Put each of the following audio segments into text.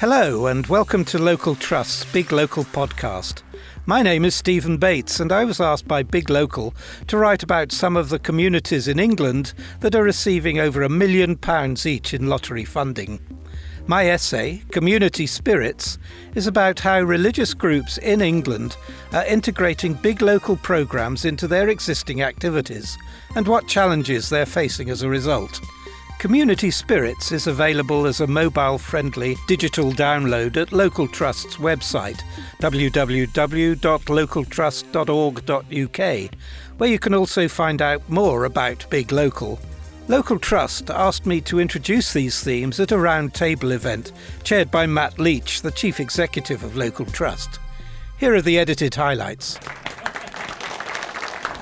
Hello, and welcome to Local Trust's Big Local podcast. My name is Stephen Bates, and I was asked by Big Local to write about some of the communities in England that are receiving over a million pounds each in lottery funding. My essay, Community Spirits, is about how religious groups in England are integrating big local programmes into their existing activities and what challenges they're facing as a result. Community Spirits is available as a mobile friendly digital download at Local Trust's website, www.localtrust.org.uk, where you can also find out more about Big Local. Local Trust asked me to introduce these themes at a roundtable event chaired by Matt Leach, the Chief Executive of Local Trust. Here are the edited highlights.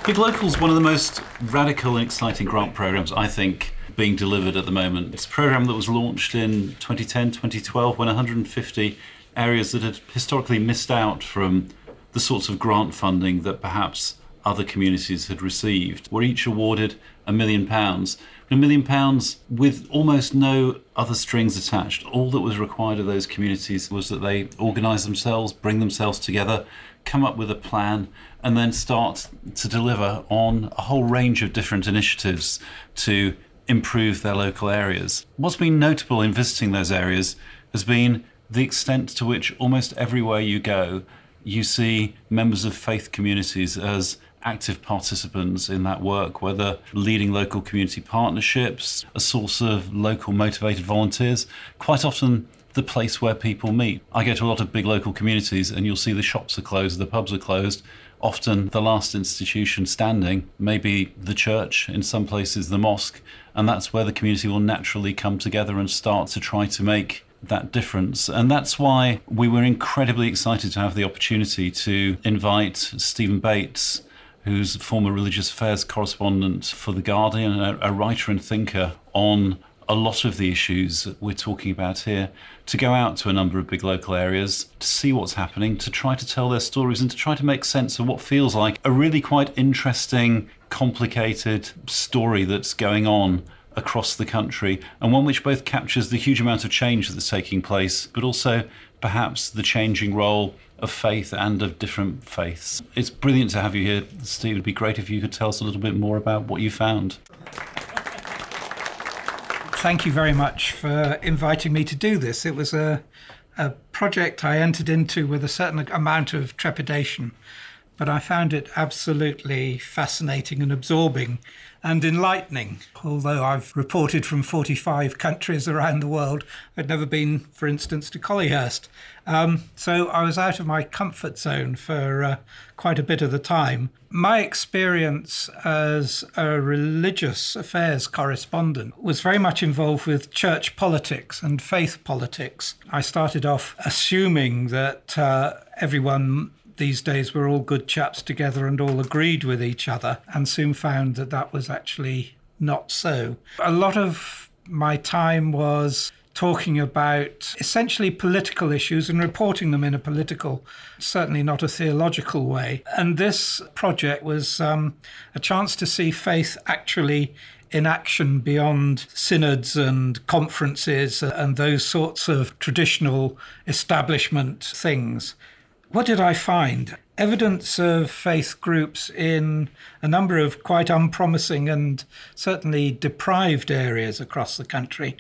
Big Local is one of the most radical and exciting grant programs, I think, being delivered at the moment. It's a program that was launched in 2010, 2012, when 150 areas that had historically missed out from the sorts of grant funding that perhaps other communities had received were each awarded a million pounds. A million pounds with almost no other strings attached. All that was required of those communities was that they organise themselves, bring themselves together, come up with a plan, and then start to deliver on a whole range of different initiatives to improve their local areas. What's been notable in visiting those areas has been the extent to which almost everywhere you go, you see members of faith communities as active participants in that work, whether leading local community partnerships, a source of local motivated volunteers. Quite often, the place where people meet. I go to a lot of big local communities, and you'll see the shops are closed, the pubs are closed, often the last institution standing, maybe the church, in some places the mosque, and that's where the community will naturally come together and start to try to make that difference. And that's why we were incredibly excited to have the opportunity to invite Stephen Bates, who's former religious affairs correspondent for The Guardian, a, a writer and thinker on a lot of the issues we're talking about here, to go out to a number of big local areas, to see what's happening, to try to tell their stories, and to try to make sense of what feels like a really quite interesting, complicated story that's going on across the country, and one which both captures the huge amount of change that's taking place, but also perhaps the changing role of faith and of different faiths. It's brilliant to have you here, Steve. It'd be great if you could tell us a little bit more about what you found thank you very much for inviting me to do this. It was a, a project I entered into with a certain amount of trepidation, but I found it absolutely fascinating and absorbing and enlightening. Although I've reported from 45 countries around the world, I'd never been, for instance, to Collyhurst. Um, so I was out of my comfort zone for uh, quite a bit of the time. My experience as a religious affairs correspondent was very much involved with church politics and faith politics. I started off assuming that uh, everyone these days we're all good chaps together and all agreed with each other, and soon found that that was actually not so. A lot of my time was talking about essentially political issues and reporting them in a political, certainly not a theological way. And this project was um, a chance to see faith actually in action beyond synods and conferences and those sorts of traditional establishment things. What did I find? Evidence of faith groups in a number of quite unpromising and certainly deprived areas across the country.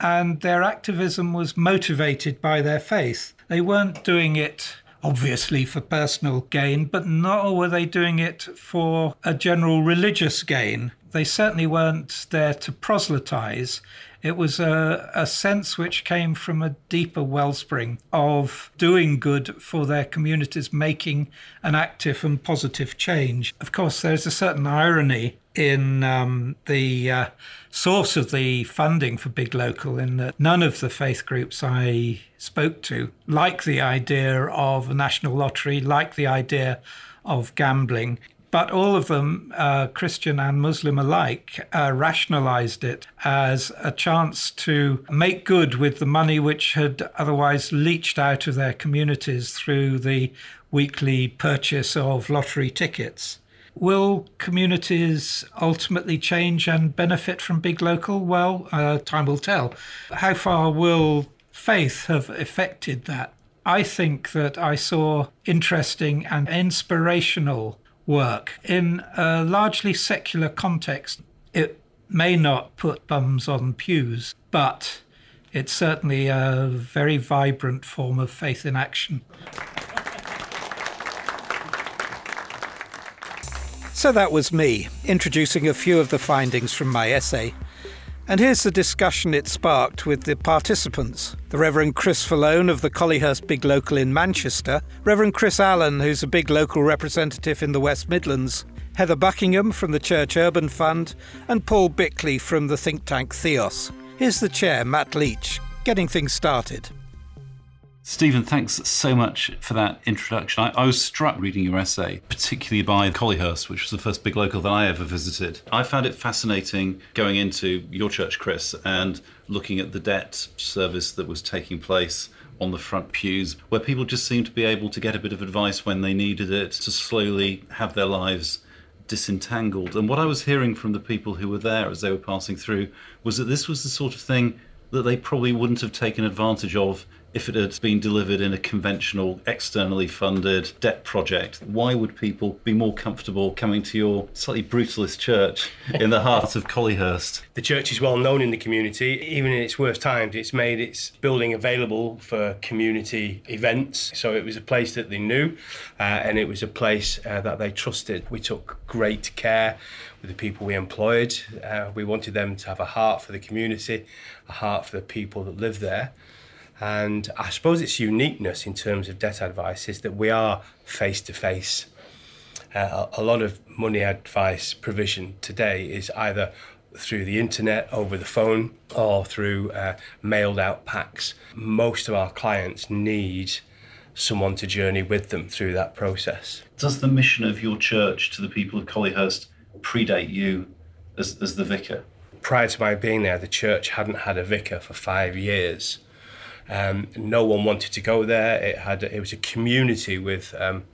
And their activism was motivated by their faith. They weren't doing it obviously for personal gain, but nor were they doing it for a general religious gain. They certainly weren't there to proselytize. It was a, a sense which came from a deeper wellspring of doing good for their communities, making an active and positive change. Of course, there's a certain irony in um, the uh, source of the funding for Big Local, in that none of the faith groups I spoke to like the idea of a national lottery, like the idea of gambling. But all of them, uh, Christian and Muslim alike, uh, rationalized it as a chance to make good with the money which had otherwise leached out of their communities through the weekly purchase of lottery tickets. Will communities ultimately change and benefit from big local? Well, uh, time will tell. How far will faith have affected that. I think that I saw interesting and inspirational work in a largely secular context. It may not put bums on pews, but it's certainly a very vibrant form of faith in action. So that was me, introducing a few of the findings from my essay. And here's the discussion it sparked with the participants the Reverend Chris Falone of the Collyhurst Big Local in Manchester, Reverend Chris Allen, who's a big local representative in the West Midlands, Heather Buckingham from the Church Urban Fund, and Paul Bickley from the think tank Theos. Here's the chair, Matt Leach, getting things started. Stephen, thanks so much for that introduction. I, I, was struck reading your essay, particularly by Collyhurst, which was the first big local that I ever visited. I found it fascinating going into your church, Chris, and looking at the debt service that was taking place on the front pews, where people just seemed to be able to get a bit of advice when they needed it, to slowly have their lives disentangled. And what I was hearing from the people who were there as they were passing through was that this was the sort of thing that they probably wouldn't have taken advantage of if it had been delivered in a conventional, externally funded debt project, why would people be more comfortable coming to your slightly brutalist church in the heart of Collyhurst? The church is well known in the community. Even in its worst times, it's made its building available for community events. So it was a place that they knew uh, and it was a place uh, that they trusted. We took great care with the people we employed. Uh, we wanted them to have a heart for the community, a heart for the people that live there. And I suppose its uniqueness in terms of debt advice is that we are face to face. A lot of money advice provision today is either through the internet, over the phone, or through uh, mailed out packs. Most of our clients need someone to journey with them through that process. Does the mission of your church to the people of Collyhurst predate you as, as the vicar? Prior to my being there, the church hadn't had a vicar for five years. Um, no one wanted to go there. It had it was a community with um,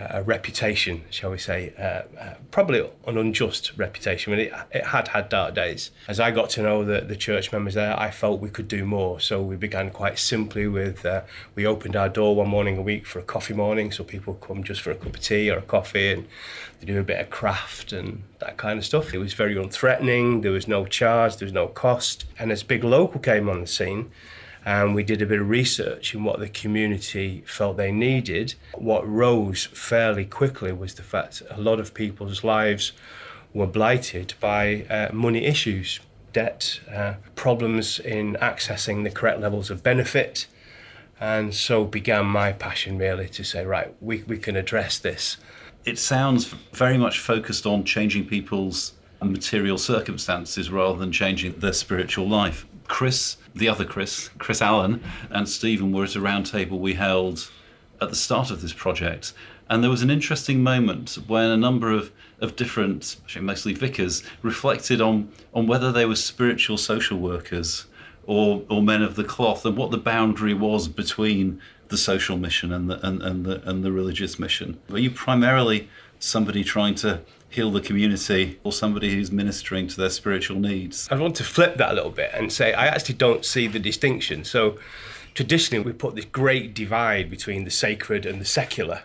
a reputation, shall we say, uh, uh, probably an unjust reputation. I mean, it, it had had dark days. As I got to know the, the church members there, I felt we could do more. So we began quite simply with uh, we opened our door one morning a week for a coffee morning, so people come just for a cup of tea or a coffee, and they do a bit of craft and that kind of stuff. It was very unthreatening. There was no charge. There was no cost. And as Big Local came on the scene and we did a bit of research in what the community felt they needed. What rose fairly quickly was the fact a lot of people's lives were blighted by uh, money issues, debt, uh, problems in accessing the correct levels of benefit. And so began my passion really to say, right, we, we can address this. It sounds very much focused on changing people's material circumstances rather than changing their spiritual life. Chris, the other Chris, Chris Allen, and Stephen were at a roundtable we held at the start of this project. And there was an interesting moment when a number of, of different, mostly vicars, reflected on, on whether they were spiritual social workers or, or men of the cloth and what the boundary was between the social mission and the, and, and the, and the religious mission. Were you primarily somebody trying to heal the community or somebody who's ministering to their spiritual needs. I want to flip that a little bit and say I actually don't see the distinction. So traditionally we put this great divide between the sacred and the secular.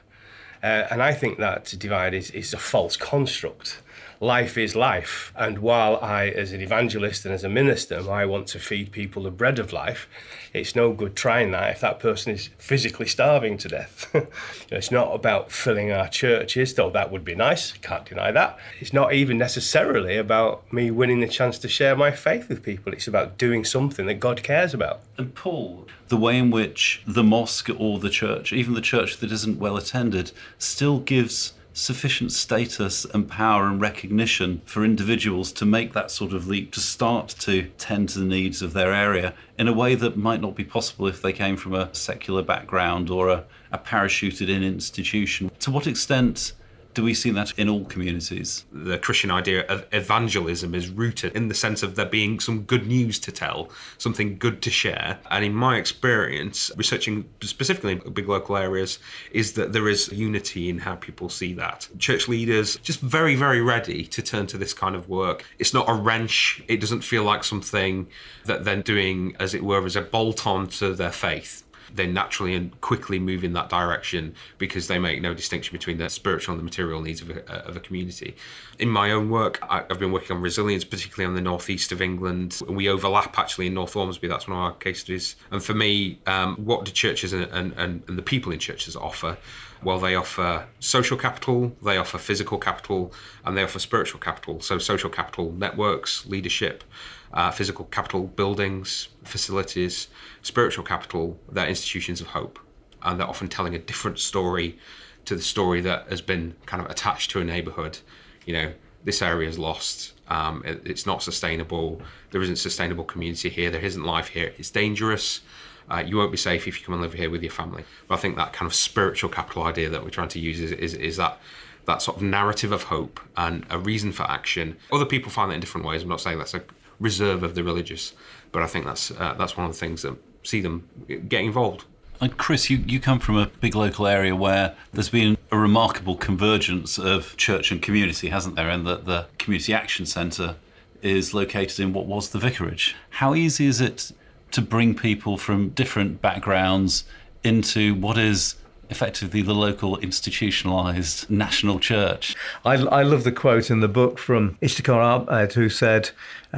Uh, and I think that divide is, is a false construct life is life. And while I, as an evangelist and as a minister, I want to feed people the bread of life, it's no good trying that if that person is physically starving to death. it's not about filling our churches, though that would be nice, can't deny that. It's not even necessarily about me winning the chance to share my faith with people. It's about doing something that God cares about. And Paul, the way in which the mosque or the church, even the church that isn't well attended, still gives sufficient status and power and recognition for individuals to make that sort of leap to start to tend to the needs of their area in a way that might not be possible if they came from a secular background or a, a parachuted in institution. To what extent Do we see that in all communities? The Christian idea of evangelism is rooted in the sense of there being some good news to tell, something good to share. And in my experience, researching specifically big local areas, is that there is unity in how people see that. Church leaders just very, very ready to turn to this kind of work. It's not a wrench, it doesn't feel like something that they're doing, as it were, as a bolt on to their faith they naturally and quickly move in that direction because they make no distinction between the spiritual and the material needs of a, of a community. In my own work, I've been working on resilience, particularly on the northeast of England. We overlap actually in North Ormesby, that's one of our case studies. And for me, um, what do churches and, and, and the people in churches offer? Well, they offer social capital, they offer physical capital, and they offer spiritual capital. So, social capital, networks, leadership, uh, physical capital, buildings, facilities, spiritual capital, they're institutions of hope. And they're often telling a different story to the story that has been kind of attached to a neighborhood. You know, this area is lost. Um, it, it's not sustainable. There isn't sustainable community here. There isn't life here. It's dangerous. Uh, you won't be safe if you come and live here with your family. But I think that kind of spiritual capital idea that we're trying to use is, is, is that that sort of narrative of hope and a reason for action. Other people find that in different ways. I'm not saying that's a reserve of the religious, but I think that's uh, that's one of the things that see them get involved. And Chris, you, you come from a big local area where there's been a remarkable convergence of church and community, hasn't there? And that the Community Action Centre is located in what was the vicarage. How easy is it to bring people from different backgrounds into what is effectively the local institutionalized national church. I, I love the quote in the book from Ishtikhar Abed, who said,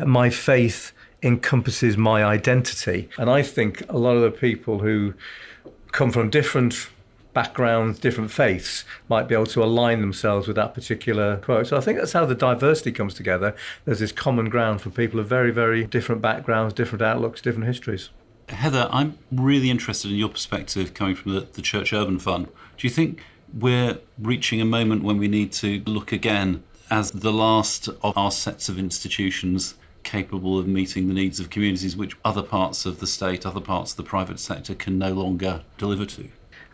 My faith encompasses my identity. And I think a lot of the people who come from different backgrounds, different faiths, might be able to align themselves with that particular quote. So I think that's how the diversity comes together. There's this common ground for people of very, very different backgrounds, different outlooks, different histories. Heather, I'm really interested in your perspective coming from the, the Church Urban Fund. Do you think we're reaching a moment when we need to look again as the last of our sets of institutions capable of meeting the needs of communities which other parts of the state, other parts of the private sector can no longer deliver to?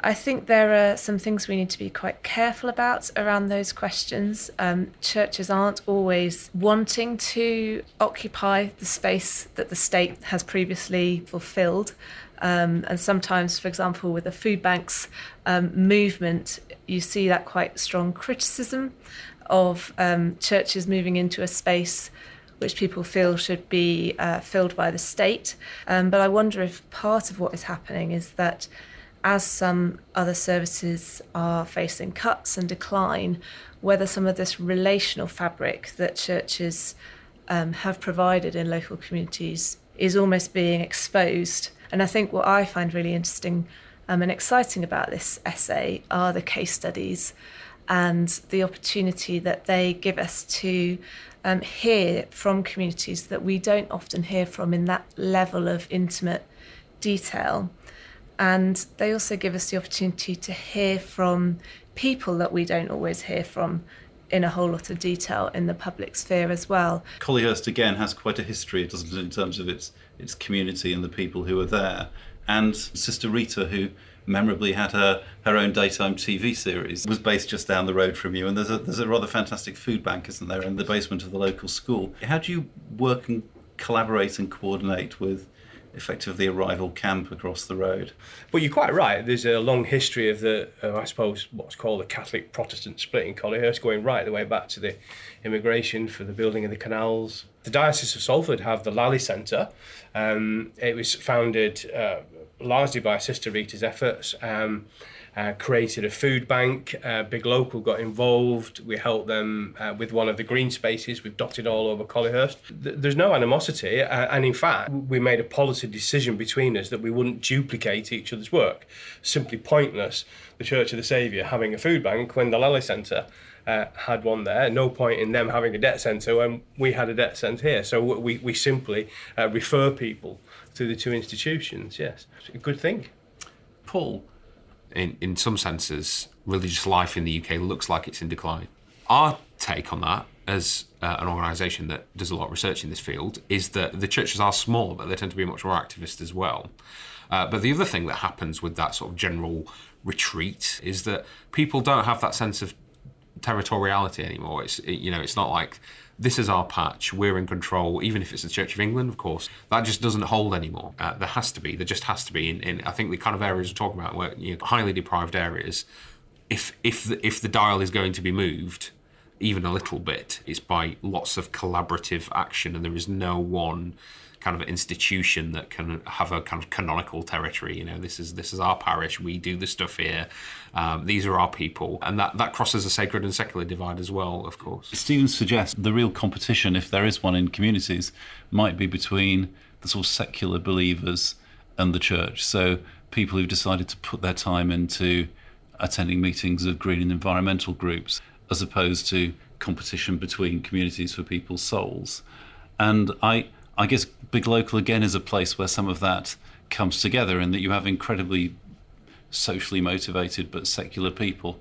I think there are some things we need to be quite careful about around those questions. Um, churches aren't always wanting to occupy the space that the state has previously fulfilled. Um, and sometimes, for example, with the food banks um, movement, you see that quite strong criticism of um, churches moving into a space which people feel should be uh, filled by the state. Um, but I wonder if part of what is happening is that as some other services are facing cuts and decline, whether some of this relational fabric that churches um, have provided in local communities is almost being exposed. And I think what I find really interesting um, and exciting about this essay are the case studies and the opportunity that they give us to um, hear from communities that we don't often hear from in that level of intimate detail. And they also give us the opportunity to hear from people that we don't always hear from in a whole lot of detail in the public sphere as well. Collyhurst again has quite a history, doesn't it, in terms of its its community and the people who are there. And Sister Rita, who memorably had her, her own daytime TV series, was based just down the road from you. And there's a there's a rather fantastic food bank, isn't there, in the basement of the local school. How do you work and collaborate and coordinate with effectively a rival camp across the road. But you're quite right. There's a long history of the, uh, I suppose, what's called the Catholic Protestant split in Collyhurst, going right the way back to the immigration for the building of the canals. The Diocese of Salford have the Lalley Centre. Um, it was founded uh, largely by Sister Rita's efforts. Um, uh, created a food bank. Uh, Big Local got involved. We helped them uh, with one of the green spaces. We've dotted all over Collyhurst. Th- there's no animosity, uh, and in fact, we made a policy decision between us that we wouldn't duplicate each other's work. Simply pointless. The Church of the Saviour having a food bank when the Lalley Centre. Uh, had one there. No point in them having a debt centre when we had a debt centre here. So we, we simply uh, refer people to the two institutions. Yes, it's a good thing. Paul, in, in some senses, religious life in the UK looks like it's in decline. Our take on that, as uh, an organisation that does a lot of research in this field, is that the churches are small, but they tend to be much more activist as well. Uh, but the other thing that happens with that sort of general retreat is that people don't have that sense of territoriality anymore. It's it, you know, it's not like this is our patch, we're in control. Even if it's the Church of England, of course, that just doesn't hold anymore. Uh, there has to be, there just has to be. In, in I think the kind of areas we're talking about, where you know, highly deprived areas, if if the, if the dial is going to be moved, even a little bit, it's by lots of collaborative action, and there is no one kind of institution that can have a kind of canonical territory. You know, this is this is our parish. We do the stuff here. Um, these are our people, and that that crosses a sacred and secular divide as well, of course. Stephen suggests the real competition, if there is one in communities, might be between the sort of secular believers and the church. So people who've decided to put their time into attending meetings of green and environmental groups, as opposed to competition between communities for people's souls. And I, I guess Big Local again is a place where some of that comes together, and that you have incredibly socially motivated but secular people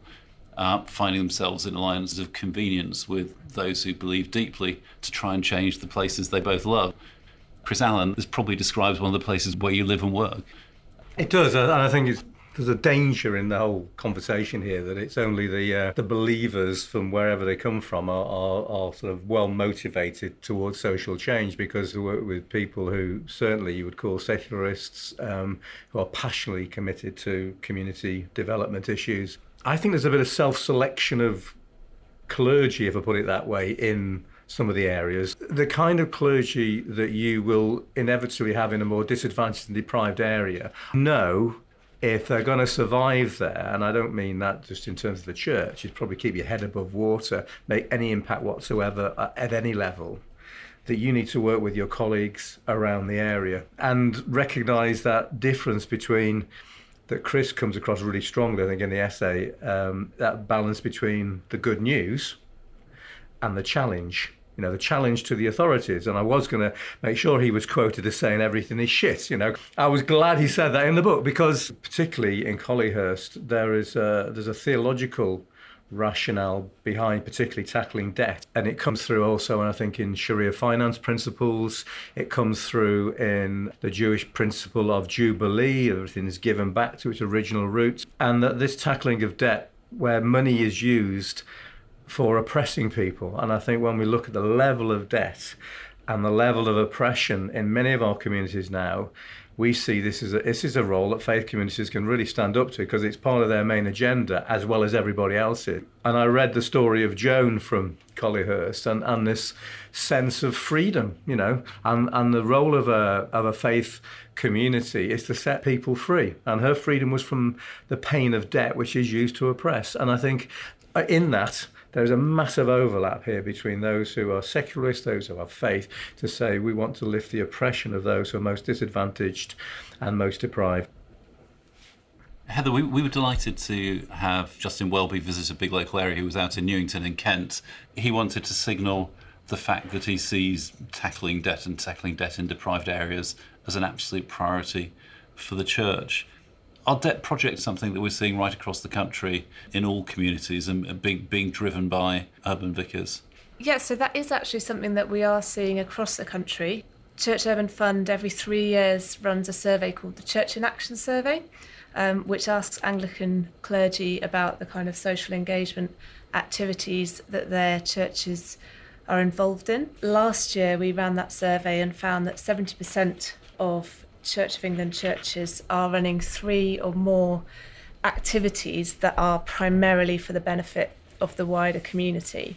uh, finding themselves in alliances of convenience with those who believe deeply to try and change the places they both love. Chris Allen, this probably describes one of the places where you live and work. It does, and I think it's there's a danger in the whole conversation here that it's only the uh, the believers from wherever they come from are, are, are, sort of well motivated towards social change because we work with people who certainly you would call secularists um, who are passionately committed to community development issues. I think there's a bit of self-selection of clergy, if I put it that way, in some of the areas. The kind of clergy that you will inevitably have in a more disadvantaged and deprived area know if they're going to survive there, and I don't mean that just in terms of the church, is probably keep your head above water, make any impact whatsoever at any level, that you need to work with your colleagues around the area and recognize that difference between that Chris comes across really strongly, I think, in the essay, um, that balance between the good news and the challenge you know, the challenge to the authorities. And I was going to make sure he was quoted as saying everything is shit. You know, I was glad he said that in the book because, particularly in Collyhurst, there is a, there's a theological rationale behind particularly tackling debt and it comes through also and i think in sharia finance principles it comes through in the jewish principle of jubilee everything is given back to its original roots and that this tackling of debt where money is used for oppressing people. And I think when we look at the level of debt and the level of oppression in many of our communities now, we see this as a, this is a role that faith communities can really stand up to because it's part of their main agenda as well as everybody else's. And I read the story of Joan from Collyhurst and, and this sense of freedom, you know, and, and the role of a, of a faith community is to set people free. And her freedom was from the pain of debt, which is used to oppress. And I think uh, in that, there's a massive overlap here between those who are secularists, those who have faith, to say we want to lift the oppression of those who are most disadvantaged and most deprived. Heather, we, we were delighted to have Justin Welby visit a big local area. He was out in Newington in Kent. He wanted to signal the fact that he sees tackling debt and tackling debt in deprived areas as an absolute priority for the church. Our debt project something that we're seeing right across the country in all communities and being, being driven by urban vicars? Yeah, so that is actually something that we are seeing across the country. Church Urban Fund every three years runs a survey called the Church in Action Survey, um, which asks Anglican clergy about the kind of social engagement activities that their churches are involved in. Last year, we ran that survey and found that 70% of Church of England churches are running three or more activities that are primarily for the benefit of the wider community.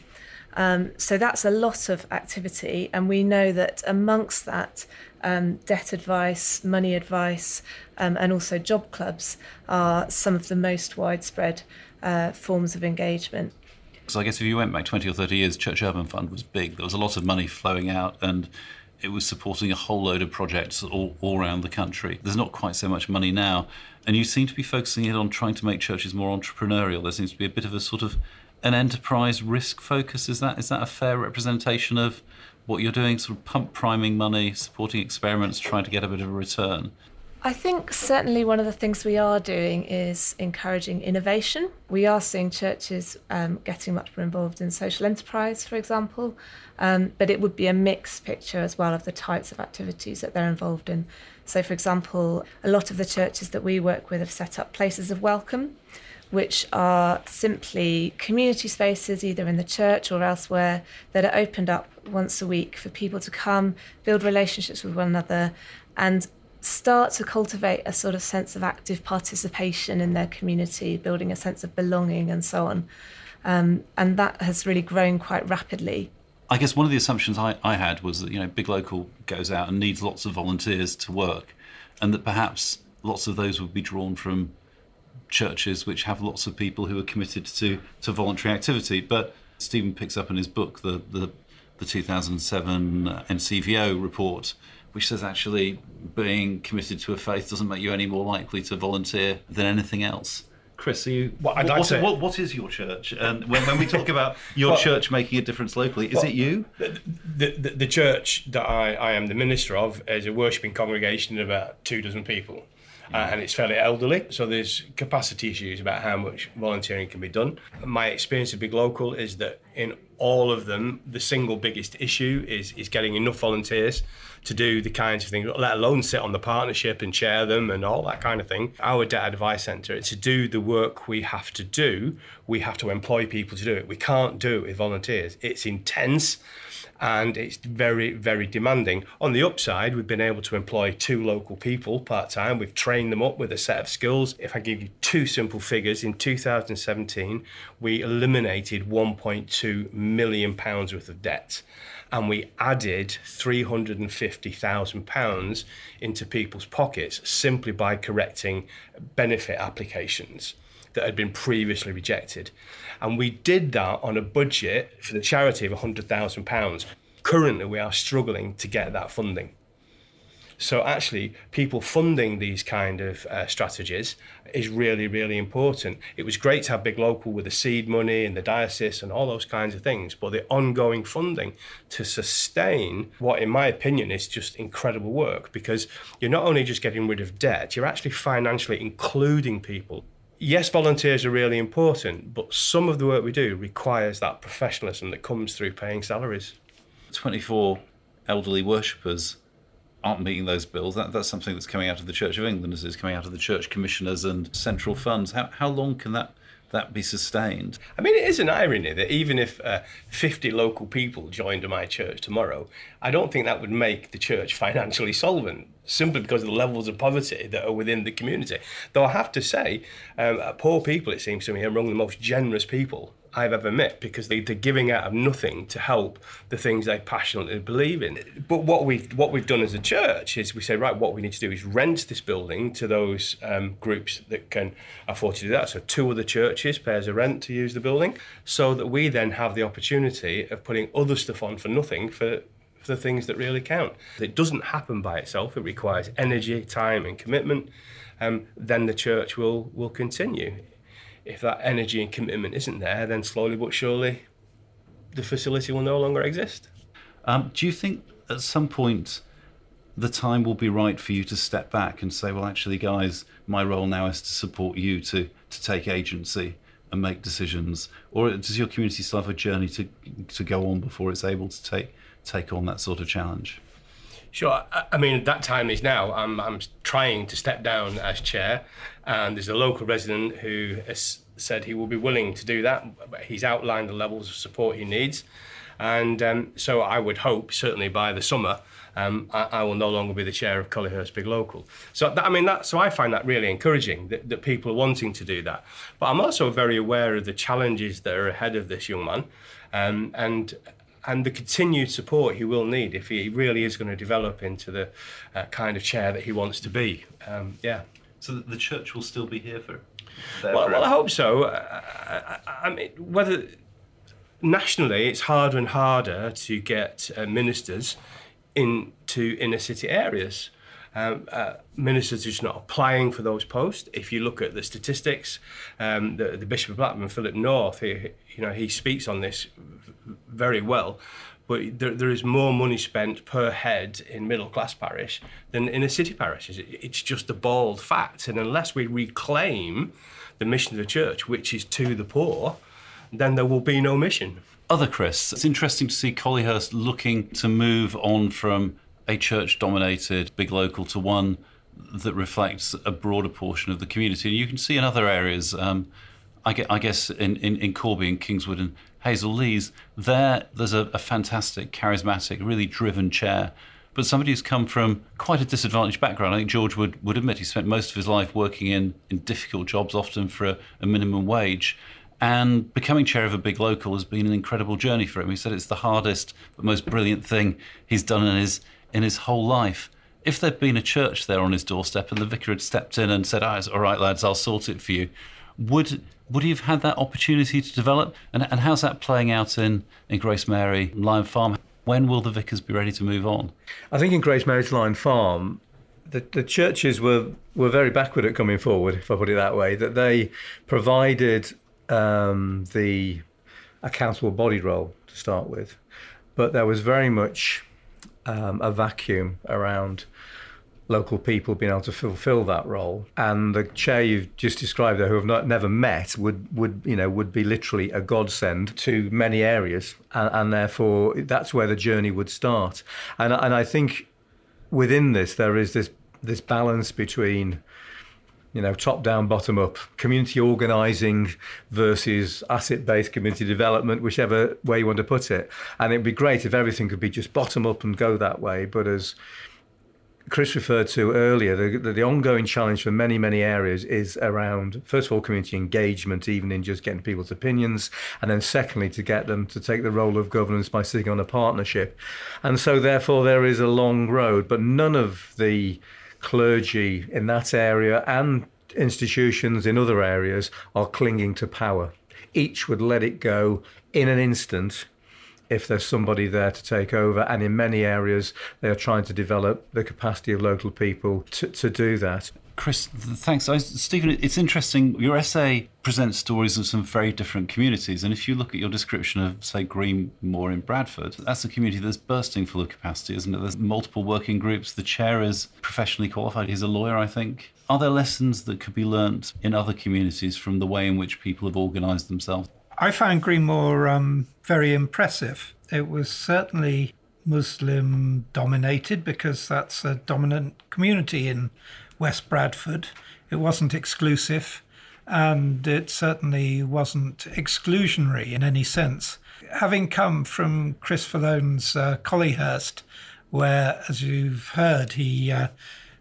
Um, so that's a lot of activity, and we know that amongst that, um, debt advice, money advice, um, and also job clubs are some of the most widespread uh, forms of engagement. So I guess if you went back 20 or 30 years, Church Urban Fund was big. There was a lot of money flowing out, and it was supporting a whole load of projects all, all around the country. There's not quite so much money now. And you seem to be focusing it on trying to make churches more entrepreneurial. There seems to be a bit of a sort of an enterprise risk focus. Is that is that a fair representation of what you're doing? Sort of pump priming money, supporting experiments, trying to get a bit of a return. I think certainly one of the things we are doing is encouraging innovation. We are seeing churches um, getting much more involved in social enterprise, for example, um, but it would be a mixed picture as well of the types of activities that they're involved in. So, for example, a lot of the churches that we work with have set up places of welcome, which are simply community spaces, either in the church or elsewhere, that are opened up once a week for people to come, build relationships with one another, and start to cultivate a sort of sense of active participation in their community, building a sense of belonging and so on. Um, and that has really grown quite rapidly. I guess one of the assumptions I, I had was that you know Big Local goes out and needs lots of volunteers to work, and that perhaps lots of those would be drawn from churches which have lots of people who are committed to to voluntary activity. But Stephen picks up in his book the the, the 2007 NCVO report, which says actually being committed to a faith doesn't make you any more likely to volunteer than anything else. Chris, are you, Well, I'd what, like what- to- what- what is your church? And when, when we talk about your Well- church making a difference locally, is Well, it you? The, the, the, the church that I, I am the minister of is a worshipping congregation of about two dozen people. Uh, and it's fairly elderly, so there's capacity issues about how much volunteering can be done. My experience of Big Local is that in all of them, the single biggest issue is, is getting enough volunteers to do the kinds of things, let alone sit on the partnership and chair them and all that kind of thing. Our Debt Advice Centre, to do the work we have to do, we have to employ people to do it. We can't do it with volunteers. It's intense and it's very, very demanding. On the upside, we've been able to employ two local people part time. We've trained them up with a set of skills. If I give you two simple figures, in 2017, we eliminated 1.2 million pounds worth of debt. And we added £350,000 into people's pockets simply by correcting benefit applications that had been previously rejected. And we did that on a budget for the charity of £100,000. Currently, we are struggling to get that funding. So, actually, people funding these kind of uh, strategies is really, really important. It was great to have Big Local with the seed money and the diocese and all those kinds of things, but the ongoing funding to sustain what, in my opinion, is just incredible work because you're not only just getting rid of debt, you're actually financially including people yes, volunteers are really important, but some of the work we do requires that professionalism that comes through paying salaries. 24 elderly worshippers aren't meeting those bills. That, that's something that's coming out of the Church of England, as it's coming out of the church commissioners and central funds. How, how long can that, that be sustained? I mean, it is an irony that even if uh, 50 local people joined my church tomorrow, I don't think that would make the church financially solvent, simply because of the levels of poverty that are within the community. Though I have to say, um, poor people, it seems to me, are among the most generous people I've ever met because they, they're giving out of nothing to help the things they passionately believe in. But what we've what we've done as a church is we say, right, what we need to do is rent this building to those um, groups that can afford to do that. So two other churches pay us a rent to use the building, so that we then have the opportunity of putting other stuff on for nothing for for the things that really count. It doesn't happen by itself. It requires energy, time, and commitment. Um, then the church will will continue if that energy and commitment isn't there, then slowly but surely the facility will no longer exist. Um, do you think at some point the time will be right for you to step back and say, well, actually, guys, my role now is to support you to, to take agency and make decisions? Or does your community still have a journey to, to go on before it's able to take, take on that sort of challenge? Sure. I- mean, that time is now. I'm, I'm trying to step down as chair, and there's a local resident who has said he will be willing to do that. He's outlined the levels of support he needs. And um, so I would hope, certainly by the summer, um, I, I will no longer be the chair of Collyhurst Big Local. So that, I mean, that, so I find that really encouraging that, that people are wanting to do that. But I'm also very aware of the challenges that are ahead of this young man, um, and and the continued support he will need if he really is going to develop into the uh, kind of chair that he wants to be. Um, yeah. So the church will still be here for. Well, well, I hope so. Uh, I, I, I mean, whether nationally it's harder and harder to get uh, ministers into inner city areas. Um, uh, ministers are just not applying for those posts. If you look at the statistics, um, the, the Bishop of Blackburn, Philip North, he, you know, he speaks on this very well. But there, there is more money spent per head in middle class parish than in a city parish. It- It's just a bald fact. And unless we reclaim the mission of the church, which is to the poor, then there will be no mission. Other Chris, it's interesting to see Collyhurst looking to move on from a church dominated big local to one that reflects a broader portion of the community. And you can see in other areas, um, I guess in, in, in Corby and Kingswood and Hazel Leys, there there's a, a fantastic, charismatic, really driven chair but somebody who's come from quite a disadvantaged background. I think George would, would admit he spent most of his life working in, in difficult jobs, often for a, a minimum wage. And becoming chair of a big local has been an incredible journey for him. He said it's the hardest but most brilliant thing he's done in his in his whole life. If there'd been a church there on his doorstep and the vicar had stepped in and said, oh, "All right, lads, I'll sort it for you," would would he have had that opportunity to develop? And, and how's that playing out in, in Grace Mary, Lion Farm? When will the vicars be ready to move on? I think in Grace Mary's Lion Farm, the, the churches were, were very backward at coming forward, if I put it that way, that they provided um, the accountable body role to start with, but there was very much um, a vacuum around local people being able to fulfil that role. And the chair you've just described there, who have not never met, would would you know would be literally a godsend to many areas, and, and therefore that's where the journey would start. And and I think within this there is this this balance between you know, top down, bottom up, community organising versus asset based community development, whichever way you want to put it. And it'd be great if everything could be just bottom up and go that way. But as Chris referred to earlier, the, the, the, ongoing challenge for many, many areas is around, first of all, community engagement, even in just getting people's opinions, and then secondly, to get them to take the role of governance by sitting on a partnership. And so, therefore, there is a long road, but none of the clergy in that area and institutions in other areas are clinging to power. Each would let it go in an instant if there's somebody there to take over. And in many areas, they are trying to develop the capacity of local people to, to do that. Chris, thanks. I, Stephen, it's interesting. Your essay presents stories of some very different communities. And if you look at your description of, say, Greenmoor in Bradford, that's a community that's bursting full of capacity, isn't it? There's multiple working groups. The chair is professionally qualified. He's a lawyer, I think. Are there lessons that could be learnt in other communities from the way in which people have organised themselves? I found Greenmore um, very impressive. It was certainly Muslim dominated because that's a dominant community in West Bradford. It wasn't exclusive and it certainly wasn't exclusionary in any sense. Having come from Chris Fallone's uh, Collyhurst, where, as you've heard, he uh,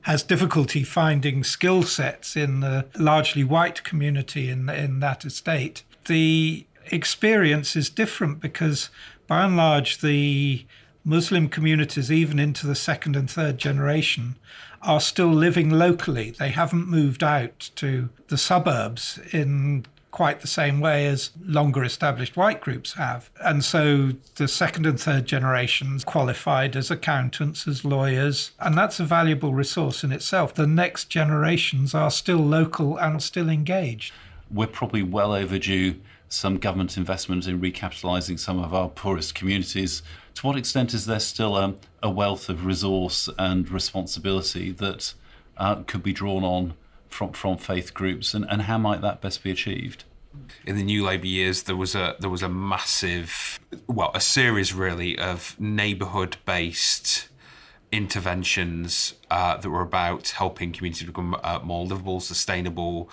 has difficulty finding skill sets in the largely white community in, in that estate, the experience is different because, by and large, the Muslim communities, even into the second and third generation, are still living locally. They haven't moved out to the suburbs in quite the same way as longer established white groups have. And so the second and third generations qualified as accountants, as lawyers, and that's a valuable resource in itself. The next generations are still local and still engaged. We're probably well overdue some government investment in recapitalising some of our poorest communities. To what extent is there still a, a wealth of resource and responsibility that uh, could be drawn on from, from faith groups, and, and how might that best be achieved? in the new Labour years, there was a there was a massive, well, a series really of neighbourhood-based interventions uh, that were about helping communities become uh, more livable, sustainable,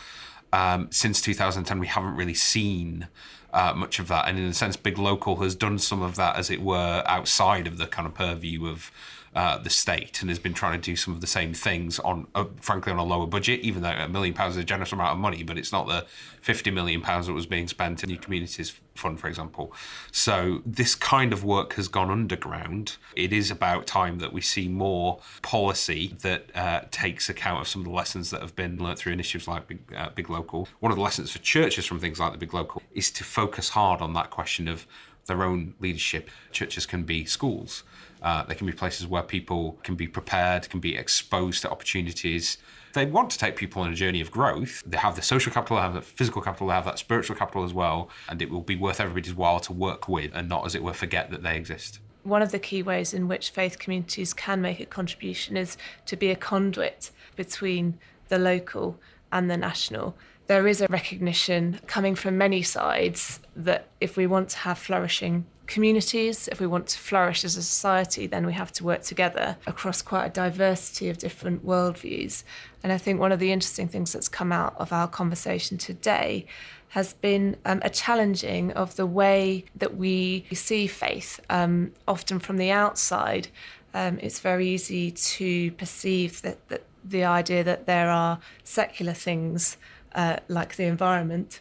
um, since 2010, we haven't really seen uh, much of that. And in a sense, Big Local has done some of that, as it were, outside of the kind of purview of uh, the state and has been trying to do some of the same things on, uh, frankly, on a lower budget. Even though a million pounds is a generous amount of money, but it's not the fifty million pounds that was being spent in the communities fund, for example. So this kind of work has gone underground. It is about time that we see more policy that uh, takes account of some of the lessons that have been learnt through initiatives like Big, uh, Big Local. One of the lessons for churches from things like the Big Local is to focus hard on that question of their own leadership. Churches can be schools. Uh, they can be places where people can be prepared, can be exposed to opportunities. They want to take people on a journey of growth. They have the social capital, they have the physical capital, they have that spiritual capital as well. And it will be worth everybody's while to work with and not, as it were, forget that they exist. One of the key ways in which faith communities can make a contribution is to be a conduit between the local and the national there is a recognition coming from many sides that if we want to have flourishing communities. If we want to flourish as a society, then we have to work together across quite a diversity of different worldviews. And I think one of the interesting things that's come out of our conversation today has been um, a challenging of the way that we see faith, um, often from the outside. Um, it's very easy to perceive that, that the idea that there are secular things uh, like the environment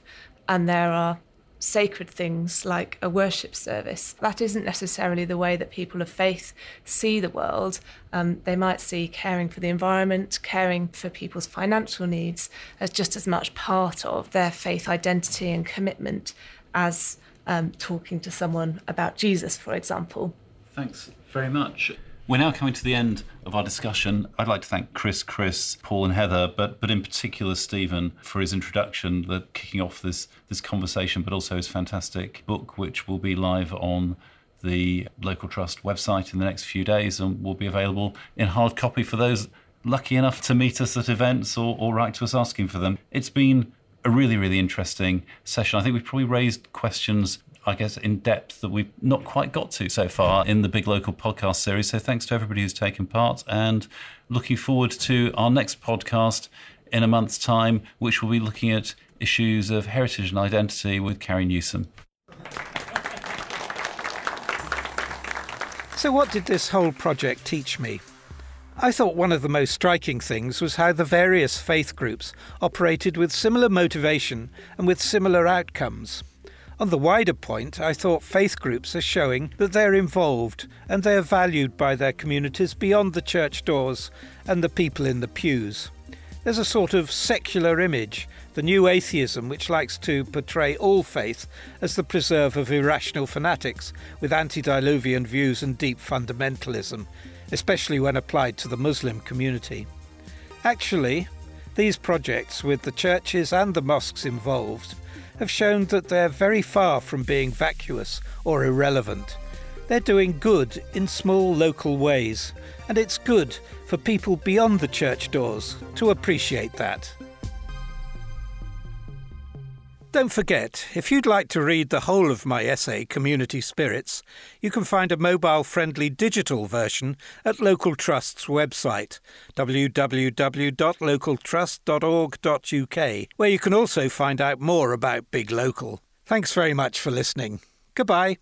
and there are sacred things like a worship service. That isn't necessarily the way that people of faith see the world. Um, they might see caring for the environment, caring for people's financial needs as just as much part of their faith identity and commitment as um, talking to someone about Jesus, for example. Thanks very much. We're now coming to the end of our discussion. I'd like to thank Chris, Chris, Paul, and Heather, but but in particular Stephen for his introduction, the kicking off this this conversation, but also his fantastic book, which will be live on the local trust website in the next few days and will be available in hard copy for those lucky enough to meet us at events or, or write to us asking for them. It's been a really, really interesting session. I think we've probably raised questions I guess, in depth that we've not quite got to so far in the Big Local podcast series. So thanks to everybody who's taken part and looking forward to our next podcast in a month's time, which will be looking at issues of heritage and identity with Carrie Newsom. So, what did this whole project teach me? I thought one of the most striking things was how the various faith groups operated with similar motivation and with similar outcomes. On the wider point, I thought faith groups are showing that they're involved and they are valued by their communities beyond the church doors and the people in the pews. There's a sort of secular image, the new atheism, which likes to portray all faith as the preserve of irrational fanatics with antediluvian views and deep fundamentalism, especially when applied to the Muslim community. Actually, these projects, with the churches and the mosques involved, have shown that they're very far from being vacuous or irrelevant. They're doing good in small local ways, and it's good for people beyond the church doors to appreciate that. Don't forget, if you'd like to read the whole of my essay, Community Spirits, you can find a mobile friendly digital version at Local Trust's website, www.localtrust.org.uk, where you can also find out more about Big Local. Thanks very much for listening. Goodbye.